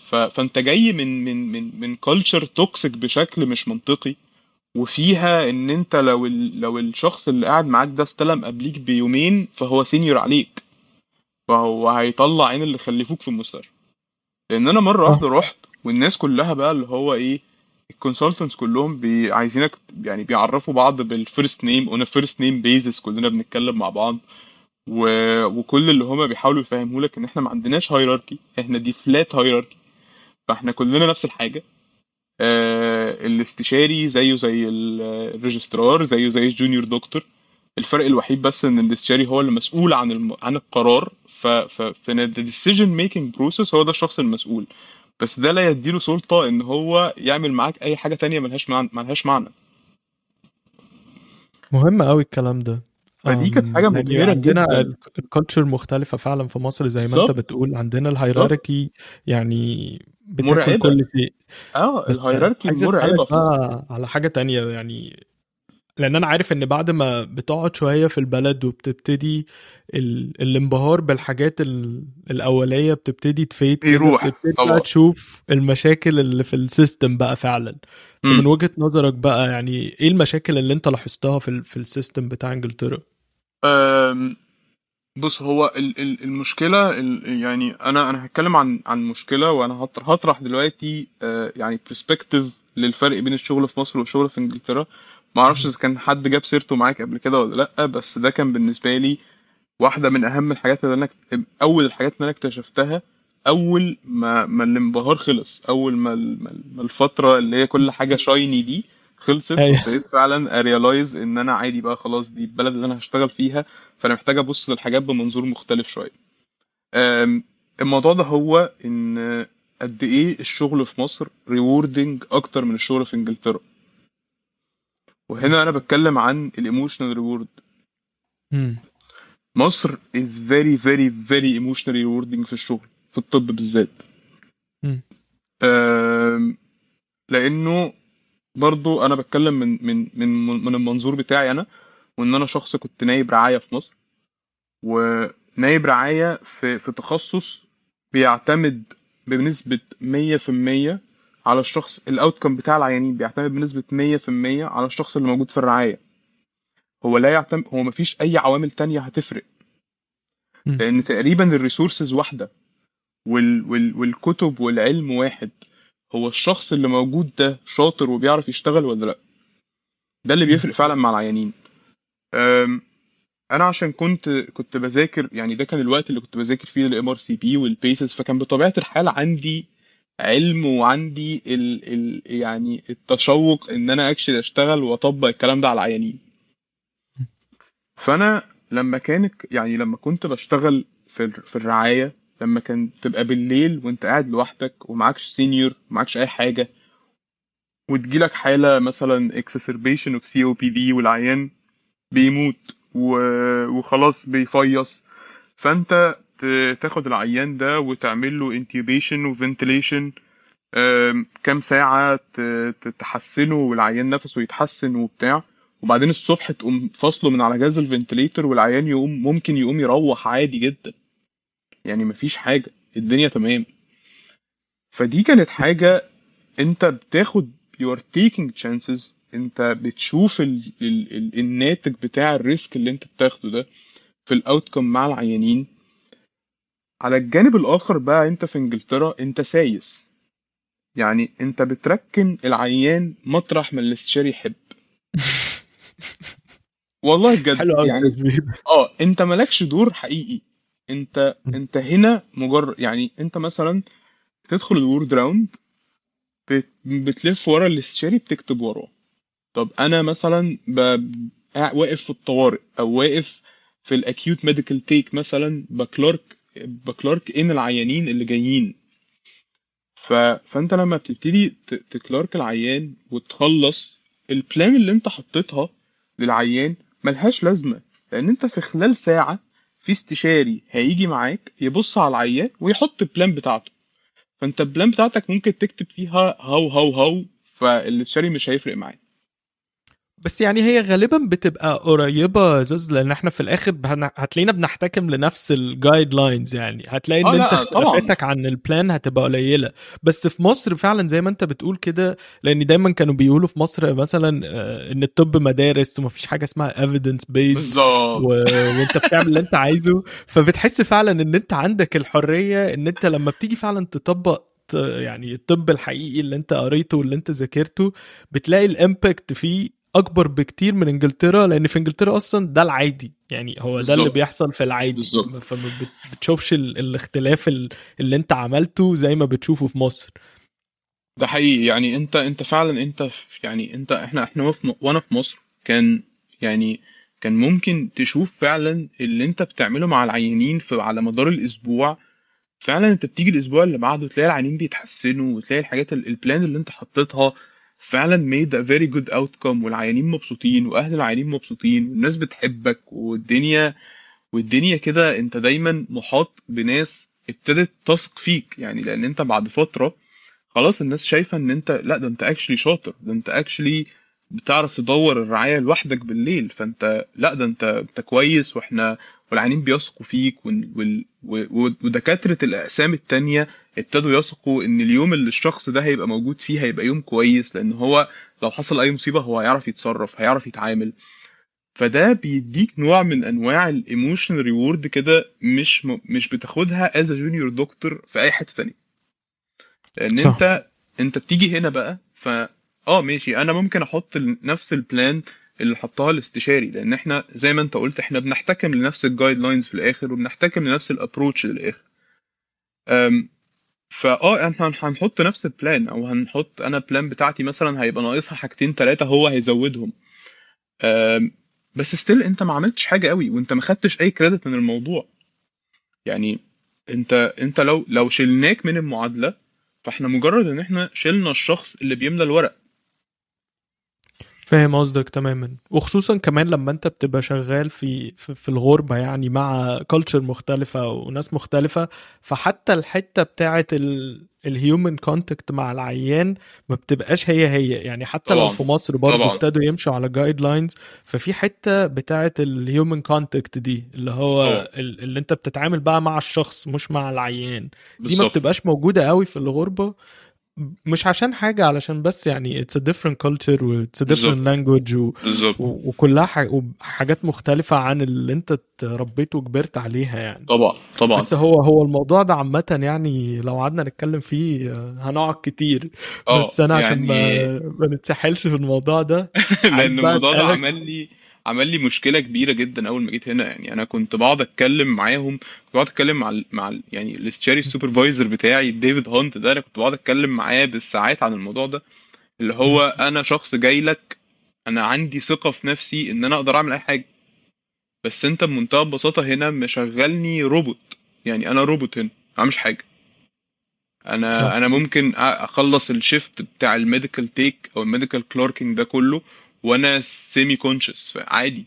ف... فانت جاي من من من من culture toxic بشكل مش منطقي وفيها ان انت لو ال... لو الشخص اللي قاعد معاك ده استلم قبليك بيومين فهو senior عليك. فهو هيطلع عين اللي خلفوك في المستشفى. لأن أنا مرة آه. واحدة رحت والناس كلها بقى اللي هو إيه ال consultants كلهم بي... عايزينك يعني بيعرفوا بعض بال first name on first name basis كلنا بنتكلم مع بعض. و... وكل اللي هما بيحاولوا يفهموا لك إن إحنا ما عندناش hierarchy إحنا دي flat hierarchy فإحنا كلنا نفس الحاجة. آه الاستشاري زيه زي ال- ال registrar زيه زي ال junior doctor الفرق الوحيد بس إن الاستشاري هو اللي مسؤول عن الم... عن القرار. ف ف في ال decision making process هو ده الشخص المسؤول. بس ده لا يديله سلطة إن هو يعمل معاك أي حاجة تانية ملهاش معنى ملهاش معنى. مهم قوي الكلام ده. فدي كانت أم، حاجة يعني مبهرة عندنا جدا. ال culture مختلفة فعلا في مصر زي ما أنت بتقول. عندنا ال hierarchy يعني بتاكل كل شيء. آه ال hierarchy بقى على حاجة تانية يعني لأن أنا عارف إن بعد ما بتقعد شوية في البلد وبتبتدي ال... الانبهار بالحاجات ال... الأولية بتبتدي ت fade يروح بتبتدي طبعا تشوف المشاكل اللي في ال system بقى فعلا. فمن امم وجهة نظرك بقى يعني إيه المشاكل اللي أنت لاحظتها في ال... في ال system بتاع إنجلترا؟ بص هو ال- ال- المشكلة ال- يعني أنا أنا هتكلم عن عن مشكلة وأنا هطرح هطرح دلوقتي آه، يعني perspective للفرق بين الشغل في مصر والشغل في إنجلترا. ما أعرفش إذا كان حد جاب سيرته معاك قبل كده ولا لأ بس ده كان بالنسبة لي واحدة من أهم الحاجات اللي أنا اكت- أول الحاجات اللي أنا اكتشفتها أول ما ما الانبهار خلص أول ما ما ال- ما الفترة اللي هي كل حاجة shiny دي خلصت أيوه. ابتديت فعلا realize ا إن أنا عادي بقى خلاص دي البلد اللي أنا هشتغل فيها فأنا محتاج أبص للحاجات بمنظور مختلف شوية. الموضوع ده هو إن قد إيه الشغل في مصر rewarding أكتر من الشغل في إنجلترا. وهنا أنا بتكلم عن ال emotional reward. مصر is very very very emotionally rewarding في الشغل في الطب بالذات. لأنه برضو أنا بتكلم من من من من المنظور بتاعي أنا وإن أنا شخص كنت نايب رعاية في مصر ونايب رعاية في في تخصص بيعتمد بنسبة 100% على الشخص ال outcome بتاع العيانين بيعتمد بنسبة 100% على الشخص اللي موجود في الرعاية. هو لا يعتمد هو مفيش أي عوامل تانية هتفرق. لأن تقريبا ال resources واحدة وال وال والكتب والعلم واحد. هو الشخص اللي موجود ده شاطر وبيعرف يشتغل ولا لأ؟ ده اللي. بيفرق فعلا مع العيانين. أنا عشان كنت كنت بذاكر يعني ده كان الوقت اللي كنت بذاكر فيه ال MRCP وال PACES فكان بطبيعة الحال عندي علم وعندي ال ال يعني التشوق إن أنا actually أشتغل وأطبق الكلام ده على العيانين فأنا لما كانت يعني لما كنت بشتغل في في الرعاية لما كان تبقى بالليل وأنت قاعد لوحدك ومعكش senior ومعكش أي حاجة وتجيلك حالة مثلا exacerbation of COPD والعيان بيموت. وخلاص بيفيص فأنت تاخد العيان ده وتعمل له intubation و ventilation كام ساعة تحسنه والعيان نفسه يتحسن وبتاع. وبعدين الصبح تقوم فاصله من على جهاز ال ventilator والعيان يقوم ممكن يقوم يروح عادي جدا. يعني مفيش حاجة الدنيا تمام. فدي كانت حاجة انت بتاخد you're taking chances انت بتشوف ال ال ال الناتج بتاع ال risk اللي انت بتاخده ده في ال outcome مع العيانين. على الجانب الآخر بقى انت في انجلترا انت سايس. يعني انت بتركن العيان مطرح ما الاستشاري يحب. والله بجد حلو يعني آه انت مالكش دور حقيقي. انت انت هنا مجرد يعني انت مثلا بتدخل ال ward round بت... بتلف ورا الاستشاري بتكتب وراه. طب أنا مثلا ب... واقف في الطوارئ أو واقف في ال acute medical take مثلا ب clerk ب clerk إن العيانين اللي جايين. ف... فأنت لما بتبتدي ت... ت clerk العيان وتخلص ال plan اللي أنت حطيتها للعيان ملهاش لازمة لأن أنت في خلال ساعة في استشاري هيجي معاك يبص على العيان ويحط ال plan بتاعته. فأنت ال plan بتاعتك ممكن تكتب فيها هاو هاو هاو فالاستشاري مش هيفرق معاه بس يعني هي غالبا بتبقى قريبة those لأن إحنا في الآخر هتلاقينا بنحتكم لنفس ال guidelines يعني. هتلاقي إن آه أنت اختلافاتك عن ال plan هتبقى قليلة. بس في مصر فعلا زي ما أنت بتقول كده لأن دايما كانوا بيقولوا في مصر مثلا آه، إن الطب مدارس ومفيش حاجة اسمها based بالظبط. و... وأنت بتعمل اللي أنت عايزه. فبتحس فعلا إن أنت عندك الحرية إن أنت لما بتيجي فعلا تطبق يعني الطب الحقيقي اللي أنت قريته واللي أنت ذاكرته بتلاقي الامباكت فيه أكبر بكتير من إنجلترا لأن في إنجلترا أصلا ده العادي. يعني هو ده اللي بيحصل في العادي. فما بت- بتشوفش ال... الاختلاف ال- اللي أنت عملته زي ما بتشوفه في مصر. ده حقيقي. يعني أنت أنت فعلا أنت في يعني أنت إحنا إحنا في وأنا في مصر كان يعني كان ممكن تشوف فعلا اللي أنت بتعمله مع العيانين في على مدار الأسبوع. فعلا أنت بتيجي الأسبوع اللي بعده تلاقي العيانين بيتحسنوا وتلاقي الحاجات ال- البلان اللي أنت حطيتها فعلا made a very good outcome والعيانين مبسوطين وأهل العيانين مبسوطين والناس بتحبك والدنيا والدنيا كده أنت دايما محاط بناس ابتدت تثق فيك. يعني لأن أنت بعد فترة خلاص الناس شايفة إن أنت لأ ده أنت actually شاطر ده أنت actually بتعرف تدور الرعاية لوحدك بالليل. فأنت لأ ده أنت أنت كويس وإحنا والعيانين بيثقوا فيك وال... وال... و- ودكاترة الأقسام التانية ابتدوا يثقوا إن اليوم اللي الشخص ده هيبقى موجود فيه هيبقى يوم كويس لأن هو لو حصل أي مصيبة هو هيعرف يتصرف هيعرف يتعامل. فده بيديك نوع من أنواع ال emotional reward كده مش م... مش بتاخدها as junior doctor في أي حتة تانية. لأن صح. أنت أنت بتيجي هنا بقى ف آه ماشي أنا ممكن أحط نفس ال plan اللي حطها الاستشاري لأن إحنا زي ما أنت قلت إحنا بنحتكم لنفس ال guidelines في الآخر وبنحتكم لنفس ال approach للاخر فاه إحنا هن- هنحط نفس ال plan أو هنحط أنا ال plan بتاعتي مثلا هيبقى ناقصها حاجتين ثلاثة هو هيزودهم. بس still أنت ما عملتش حاجة قوي وأنت ما خدتش أي credit من الموضوع. يعني أنت أنت لو لو شلناك من المعادلة فإحنا مجرد إن إحنا شلنا الشخص اللي بيملى الورق فاهم قصدك تماما. وخصوصا كمان لما أنت بتبقى شغال في في, في الغربة يعني مع culture مختلفة وناس مختلفة فحتى الحتة بتاعت ال human contact مع العيان ما بتبقاش هي هي. يعني حتى لو طبعا في مصر طبعا. ابتدوا يمشوا على guidelines ففي حتة بتاعت ال human contact دي اللي هو طبعا. ال- اللي أنت بتتعامل بقى مع الشخص مش مع العيان. دي ما بتبقاش موجودة قوي في الغربة. مش عشان حاجة علشان بس يعني it's a different culture و it's a different بالظبط. language و... بالظبط. و... وكلها ح... حاجات مختلفة عن اللي انت اتربيت وكبرت عليها يعني. طبعا طبعا. بس هو هو الموضوع ده عامة يعني لو قعدنا نتكلم فيه آه، هنقعد كتير. آه بس أنا عشان ما يعني ما نتسحلش في الموضوع ده لأن الموضوع ده عمل لي عمل لي مشكلة كبيرة جدا أول ما جيت هنا. يعني أنا كنت بقعد أتكلم معاهم كنت بقعد أتكلم مع ال مع ال يعني الاستشاري ال supervisor بتاعي ديفيد هانت ده أنا كنت بقعد أتكلم معاه بالساعات عن الموضوع ده. اللي هو أنا شخص جاي لك أنا عندي ثقة في نفسي إن أنا أقدر أعمل أي حاجة. بس أنت بمنتهى البساطة هنا مشغلني روبوت. يعني أنا روبوت هنا ما بعملش حاجة. أنا أنا ممكن أخلص ال shift بتاع ال medical take أو ال medical clerking ده كله وأنا semi-conscious عادي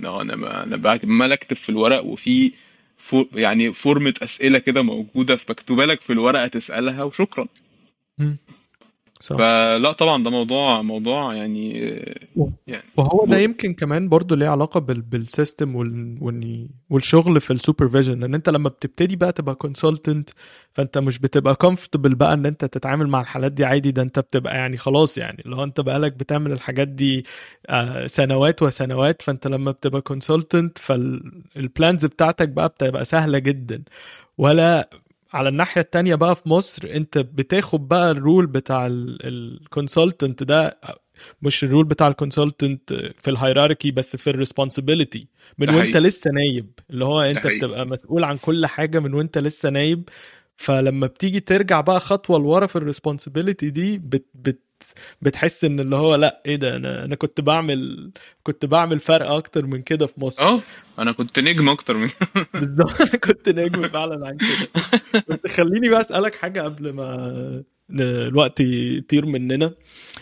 لا أنا ما أنا ما أكتب في الورق وفي فو يعني فورمة أسئلة كده موجودة في مكتوبة لك في الورقة تسألها وشكرا. صح. فلا طبعا ده موضوع موضوع يعني يعني وهو ده يمكن كمان برضو ليه علاقة بال بال system وال وال والشغل في ال supervision لأن أنت لما بتبتدي بقى تبقى consultant فأنت مش بتبقى comfortable بقى إن أنت تتعامل مع الحالات دي عادي. ده أنت بتبقى يعني خلاص يعني لو أنت بقالك بتعمل الحاجات دي آه، سنوات وسنوات. فأنت لما بتبقى consultant فال plans بتاعتك بقى بتبقى سهلة جدا. ولا على الناحية التانية بقى في مصر انت بتاخد بقى ال role بتاع ال consultant ده مش ال role بتاع ال consultant في ال hierarchy بس في ال responsibility من وانت لسه نايب اللي هو انت بتبقى مسؤول عن كل حاجة من وانت لسه نايب. فلما بتيجي ترجع بقى خطوة لورا في الريسبونسبيلتي دي بت بت بتحس إن اللي هو لأ إيه ده؟ أنا أنا كنت بعمل كنت بعمل فرق أكتر من كده في مصر. آه أنا كنت نجم أكتر من بالظبط أنا كنت نجم فعلا عن كده. بس خليني بقى أسألك حاجة قبل ما الوقت يطير مننا.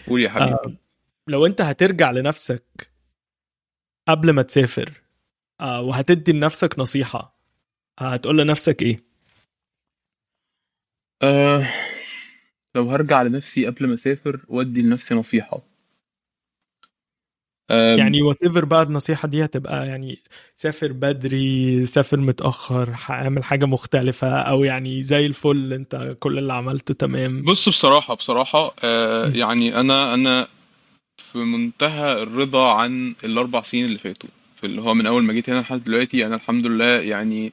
قول يا حبيبي. آه لو أنت هترجع لنفسك قبل ما تسافر آه وهتدي لنفسك نصيحة هتقول لنفسك إيه؟ آه لو هرجع لنفسي قبل ما أسافر وادي لنفسي نصيحة. يعني whatever بقى النصيحه دي هتبقى يعني سافر بدري سافر متأخر اعمل حاجة مختلفة أو يعني زي الفل أنت كل اللي عملته تمام. بص بصراحة بصراحة آه. يعني أنا أنا في منتهى الرضا عن الأربع سنين اللي فاتوا. في اللي هو من أول ما جيت هنا لحد دلوقتي أنا الحمد لله يعني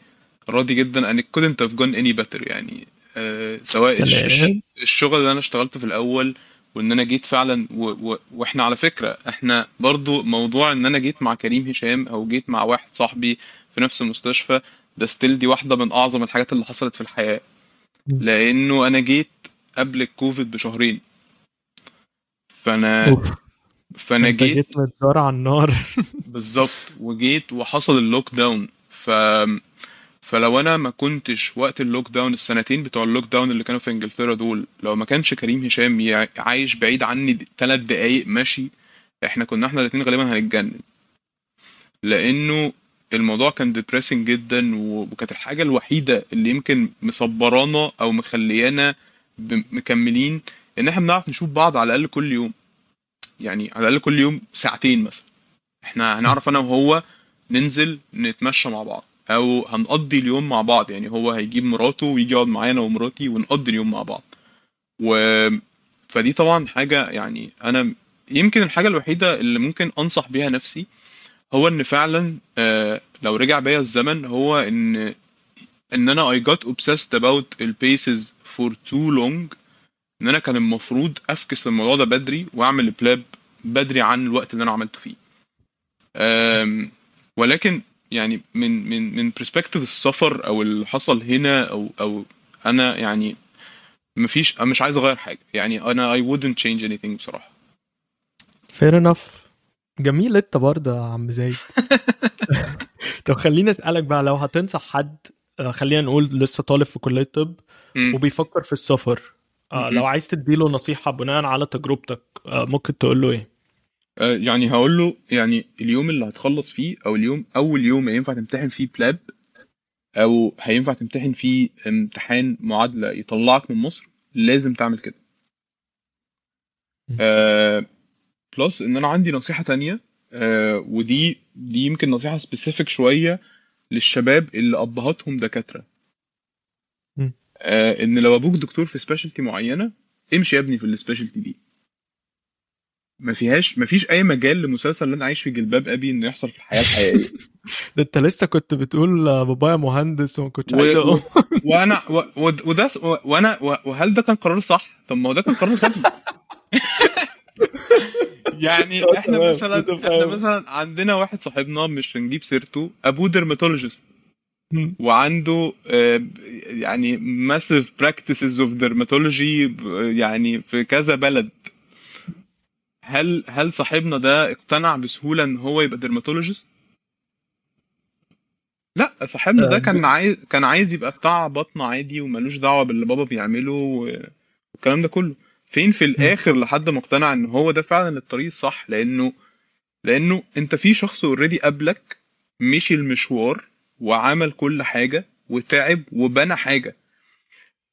راضي جدا. And it couldn't have gone any better يعني. آه سواء سلام. الشغل اللي أنا اشتغلته في الأول وإن أنا جيت فعلا و و وإحنا على فكرة إحنا برضو موضوع إن أنا جيت مع كريم هشام أو جيت مع واحد صاحبي في نفس المستشفى ده ستيل دي واحدة من أعظم الحاجات اللي حصلت في الحياة. لأنه أنا جيت قبل الكوفيد بشهرين. فأنا أوف. فأنا جيت جيت متدار على النار. بالظبط وجيت وحصل ال lockdown ف فلو أنا ما كنتش وقت ال lockdown السنتين بتوع ال lockdown اللي كانوا في إنجلترا دول لو ما كانش كريم هشام عايش بعيد عني ثلاث دقايق ماشي إحنا كنا إحنا الاتنين غالبا هنتجنن. لأنه الموضوع كان depressing جدا وكانت الحاجة الوحيدة اللي يمكن مصبرانا أو مخليانا مكملين إن إحنا بنعرف نشوف بعض على الأقل كل يوم. يعني على الأقل كل يوم ساعتين مثلا. إحنا هنعرف أنا وهو ننزل نتمشى مع بعض. أو هنقضي اليوم مع بعض. يعني هو هيجيب مراته ويجي يقعد معانا ومراتي ونقضي اليوم مع بعض. و فدي طبعا حاجة يعني أنا يمكن الحاجة الوحيدة اللي ممكن أنصح بيها نفسي هو إن فعلا آه لو رجع بيا الزمن هو إن إن أنا I got obsessed about ال PACES for too long. إن أنا كان المفروض أ fix الموضوع ده بدري وأعمل ال PLAB بدري عن الوقت اللي أنا عملته فيه. ولكن يعني من من من perspective السفر أو اللي حصل هنا أو أو أنا يعني مفيش مش عايز أغير حاجة. يعني أنا I wouldn't change anything بصراحة. Fair enough. جميل. انت برضه يا عم زايد. طب خليني أسألك بقى لو هتنصح حد آه، خلينا نقول لسه طالب في كلية طب. وبيفكر في السفر آه،. لو عايز تديله نصيحة بناء على تجربتك آه، ممكن تقول له إيه؟ آه، يعني هقول له يعني اليوم اللي هتخلص فيه أو اليوم أول يوم ينفع تمتحن فيه بلاب أو هينفع تمتحن فيه امتحان معادلة يطلعك من مصر لازم تعمل كده. آه Plus إن أنا عندي نصيحة تانية آه ودي دي يمكن نصيحة specific شوية للشباب اللي أبهاتهم دكاترة. آه إن لو أبوك دكتور في specialty معينة امشي يا ابني في ال specialty دي ما فيهاش ما فيش أي مجال لمسلسل اللي أنا عايش في جلباب أبي إنه يحصل في الحياة الحقيقية ده أنت لسه كنت بتقول آه، بابايا مهندس وما كنتش عايز و- وأنا و- وده و- وأنا و- وهل ده كان قرار صح؟ طب ما هو ده كان قرار غبي يعني آه، إحنا مثلا إحنا. مثلا عندنا واحد صاحبنا مش هنجيب سيرته أبوه dermatologist. وعنده آه، يعني massive practices of dermatology يعني في كذا بلد هل هل صاحبنا ده اقتنع بسهولة إن هو يبقى dermatologist؟ لا صاحبنا ده آه، كان عايز كان عايز يبقى بتاع بطن عادي وملوش دعوة باللي بابا بيعمله والكلام ده كله. فين في الآخر لحد ما اقتنع إن هو ده فعلا الطريق الصح؟ لأنه لأنه أنت في شخص already قبلك مشي المشوار وعمل كل حاجة وتعب وبنى حاجة.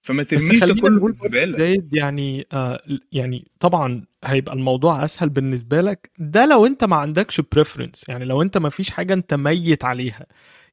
فما ترميش ده كله في الزبالة. يعني آه يعني طبعا هيبقى الموضوع أسهل بالنسبة لك ده لو أنت ما عندكش preference يعني لو أنت ما فيش حاجة أنت ميت عليها.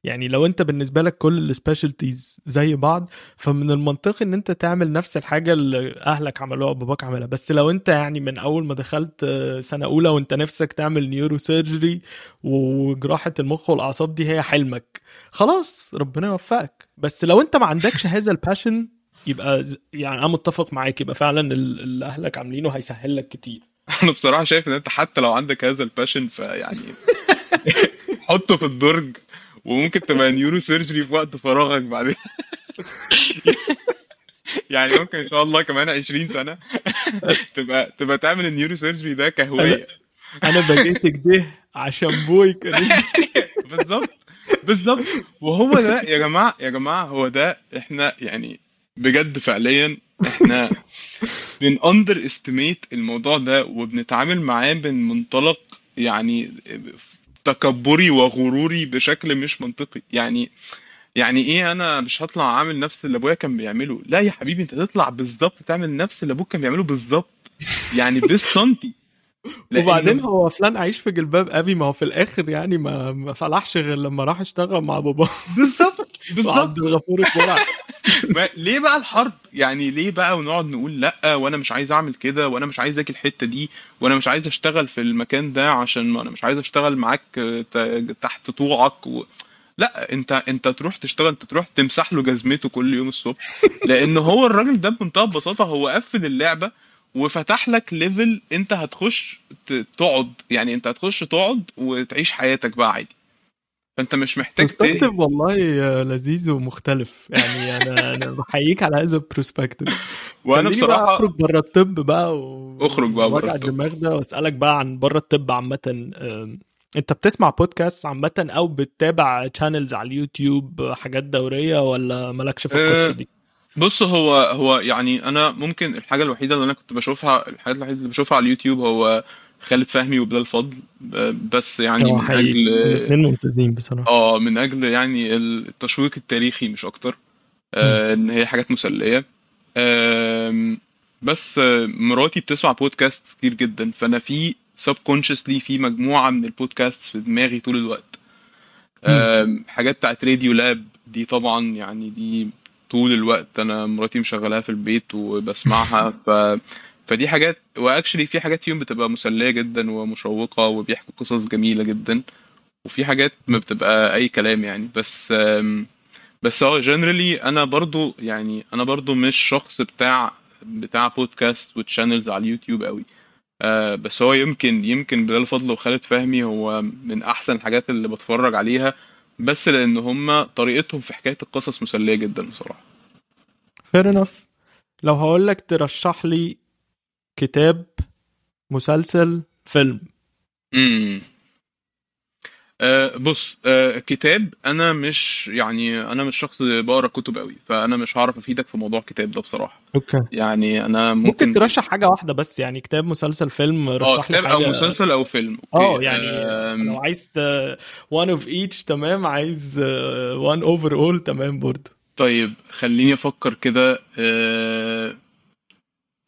يعني لو أنت بالنسبة لك كل ال specialties زي بعض فمن المنطقي إن أنت تعمل نفس الحاجة اللي أهلك عملوها وباباك عملها. بس لو أنت يعني من أول ما دخلت آه، سنة أولى وأنت نفسك تعمل neurosurgery وجراحة المخ والأعصاب دي هي حلمك. خلاص ربنا يوفقك. بس لو أنت ما عندكش هذا ال passion يبقى يعني أنا متفق معاك يبقى فعلا ال- اللي أهلك عاملينه هيسهل لك كتير. أنا بصراحة شايف إن أنت حتى لو عندك هذا ال passion فيعني حطه في الدرج وممكن تبقى neurosurgery في وقت فراغك بعدين. يعني ممكن إن شاء الله كمان 20 سنة تبقى تبقى تعمل ال neurosurgery ده كهوايه أنا بقيت كده عشان أبويا كان بالظبط بالظبط. وهو ده يا جماعة يا جماعة هو ده إحنا يعني بجد فعليا إحنا بن underestimate الموضوع ده وبنتعامل معاه من منطلق يعني تكبري وغروري بشكل مش منطقي. يعني يعني إيه أنا مش هطلع عامل نفس اللي أبويا كان بيعمله. لا يا حبيبي أنت تطلع بالظبط تعمل نفس اللي أبوك كان بيعمله بالظبط. يعني بالسنتي. وبعدين هو فلان عايش في جلباب أبي ما هو في الآخر يعني ما ما فلحش غير لما راح اشتغل مع باباه بالظبط بالظبط. وعبد الغفور البرع ليه بقى الحرب؟ يعني ليه بقى ونقعد نقول لأ وأنا مش عايز أعمل كده وأنا مش عايز أجي الحتة دي وأنا مش عايز أشتغل في المكان ده عشان ما أنا مش عايز أشتغل معاك تحت طوعك و... لأ أنت أنت تروح تشتغل أنت تروح تمسح له جزمته كل يوم الصبح لأن هو الراجل ده بمنتهى البساطة هو قفل اللعبة وفتح لك level أنت هتخش تقعد يعني أنت هتخش تقعد وتعيش حياتك بقى عادي. فأنت مش محتاج perspective والله لذيذ ومختلف. يعني أنا أنا بحييك على هذا ال perspective وأنا خليني بقى بصراحة أخرج بره الطب بقى و... أخرج بقى بره الطب. الدماغ ده وأسألك بقى عن بره الطب عامة. أنت بتسمع بودكاست عامة أو بتتابع channels على اليوتيوب حاجات دورية ولا مالكش في القصة أه، دي؟ بص هو هو يعني أنا ممكن الحاجة الوحيدة اللي أنا كنت بشوفها الحاجات الوحيدة اللي بشوفها على اليوتيوب هو خالد فهمي وبلال فضل بس يعني من أجل الاثنين ممتازين بصراحة. آه من أجل يعني التشويق التاريخي مش أكتر. آه إن هي حاجات مسلية. بس مراتي بتسمع بودكاست كتير جدا فأنا في subconsciously في مجموعة من البودكاست في دماغي طول الوقت. حاجات بتاعت راديو لاب دي طبعا يعني دي طول الوقت أنا مراتي مشغلاها في البيت وبسمعها ف فدي حاجات واكشلي في حاجات فيهم بتبقى مسلية جدا ومشوقة وبيحكوا قصص جميلة جدا وفي حاجات ما بتبقى أي كلام يعني. بس بس هو generally أنا برضو يعني أنا برضو مش شخص بتاع بتاع بودكاست و channels على اليوتيوب قوي. آه بس هو يمكن يمكن بلال فضل وخالد فهمي هو من أحسن الحاجات اللي بتفرج عليها بس لأن هم طريقتهم في حكاية القصص مسلية جدا fair enough. لو هقول لك ترشح لي كتاب مسلسل فيلم. امم أه بص أه كتاب أنا مش يعني أنا مش شخص بقرأ كتب قوي فأنا مش هعرف أفيدك في موضوع الكتاب ده بصراحة. أوكي. يعني أنا ممكن ممكن ترشح حاجة واحدة بس يعني كتاب مسلسل فيلم آه رشح لي كتاب أو مسلسل أو فيلم. آه أوكي يعني لو أم، عايز ت- one of each تمام. عايز آه، one overall تمام برضه طيب خليني أفكر كده. أه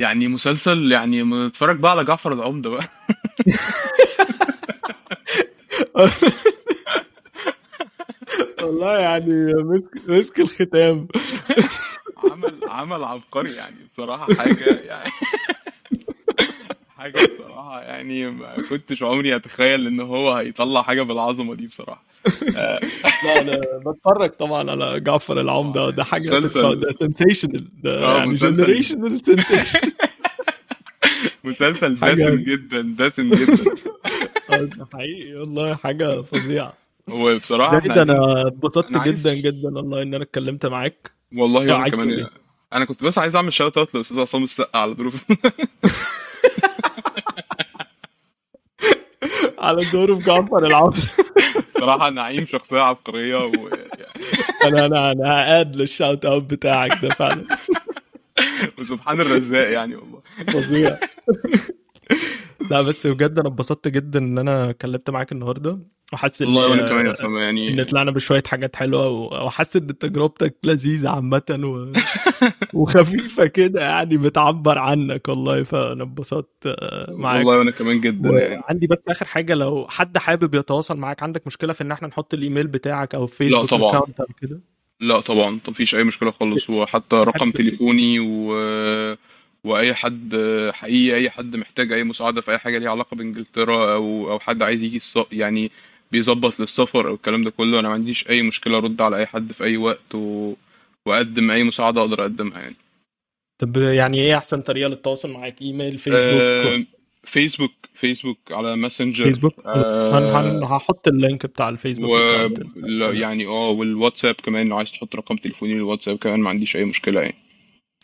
يعني مسلسل يعني نتفرج بقى على جعفر العمدة بقى. والله يعني مسك مسك الختام. عمل عمل عبقري يعني بصراحة حاجة يعني. حاجة بصراحة يعني ما كنتش عمري أتخيل إن هو هيطلع حاجة بالعظمة دي بصراحة. آه، لا أنا بتفرج طبعا على جعفر العمدة. آه، ده حاجة مسلسل. ده sensational ده آه يعني generational sensation مسلسل دسم جدا دسم جدا. ده حقيقي والله حاجة فظيعة. هو بصراحة إحنا زايد أنا اتبسطت جدا جدا والله إن أنا اتكلمت معاك. والله تقول كمان إيه؟ أنا كنت بس عايز أعمل شوت أوت لأستاذ عصام السقا على ظروف على دوره في جعفر العمدة بصراحة نعيم شخصية عبقرية ويعني أنا أنا أنا هقاد للشاوت أوت بتاعك ده فعلا. وسبحان الرزاق يعني والله. فظيع. لا بس بجد أنا اتبسطت جدا إن أنا اتكلمت معاك النهارده. وحاسس إن والله وأنا كمان يا أسامة إن يعني طلعنا بشوية حاجات حلوة وحاسس إن تجربتك لذيذة عامة و... وخفيفة كده يعني بتعبر عنك والله. فأنا اتبسطت آه، معاك. والله وأنا كمان جدا يعني. وعندي بس آخر حاجة لو حد حابب يتواصل معاك عندك مشكلة في إن إحنا نحط الإيميل بتاعك أو لا فيسبوك طبعا. كده؟ لا طبعا. مفيش أي مشكلة خالص. وحتى رقم تليفوني و... وأي حد حقيقي أي حد محتاج أي مساعدة في أي حاجة ليها علاقة بإنجلترا أو أو حد عايز يجي الص... يعني بيظبط للسفر أو الكلام ده كله أنا ما عنديش أي مشكلة أرد على أي حد في أي وقت و... وأقدم أي مساعدة أقدر أقدمها يعني. طب يعني إيه أحسن طريقة للتواصل معاك؟ إيميل فيسبوك آه... فيسبوك؟ فيسبوك على Messenger. فيسبوك؟ خلاص هن هن آه... هحط ال link بتاع الفيسبوك و لا، يعني آه والواتساب كمان لو عايز تحط رقم تليفوني للواتساب كمان ما عنديش أي مشكلة يعني.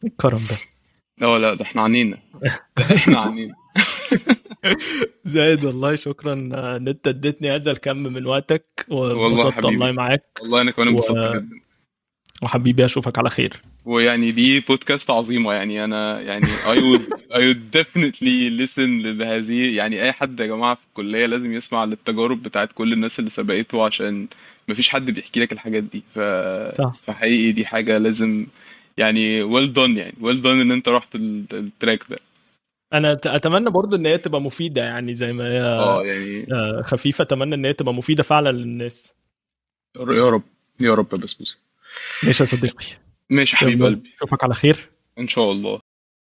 الكرم ده. آه لا ده إحنا عنينا. ده إحنا عنينا. زايد والله شكرا إن أنت اديتني هذا الكم من وقتك وانبسطت والله معاك. والله أنا كمان و... انبسطت جدا. وحبيبي أشوفك على خير. ويعني دي بودكاست عظيمة يعني أنا يعني I would I would definitely listen لهذه. يعني أي حد يا جماعة في الكلية لازم يسمع للتجارب بتاعت كل الناس اللي سبقته عشان مفيش حد بيحكي لك الحاجات دي. ف... صح. فحقيقي دي حاجة لازم يعني well done يعني. Well done إن أنت رحت ال- التراك ده. أنا أتمنى برضو إن هي تبقى مفيدة يعني زي ما هي آه يعني آه، خفيفة. أتمنى إن هي تبقى مفيدة فعلا للناس. يا رب يا رب يا بسبوسة ماشي يا صديقي. ماشي يا حبيب قلبي. أشوفك على خير. إن شاء الله.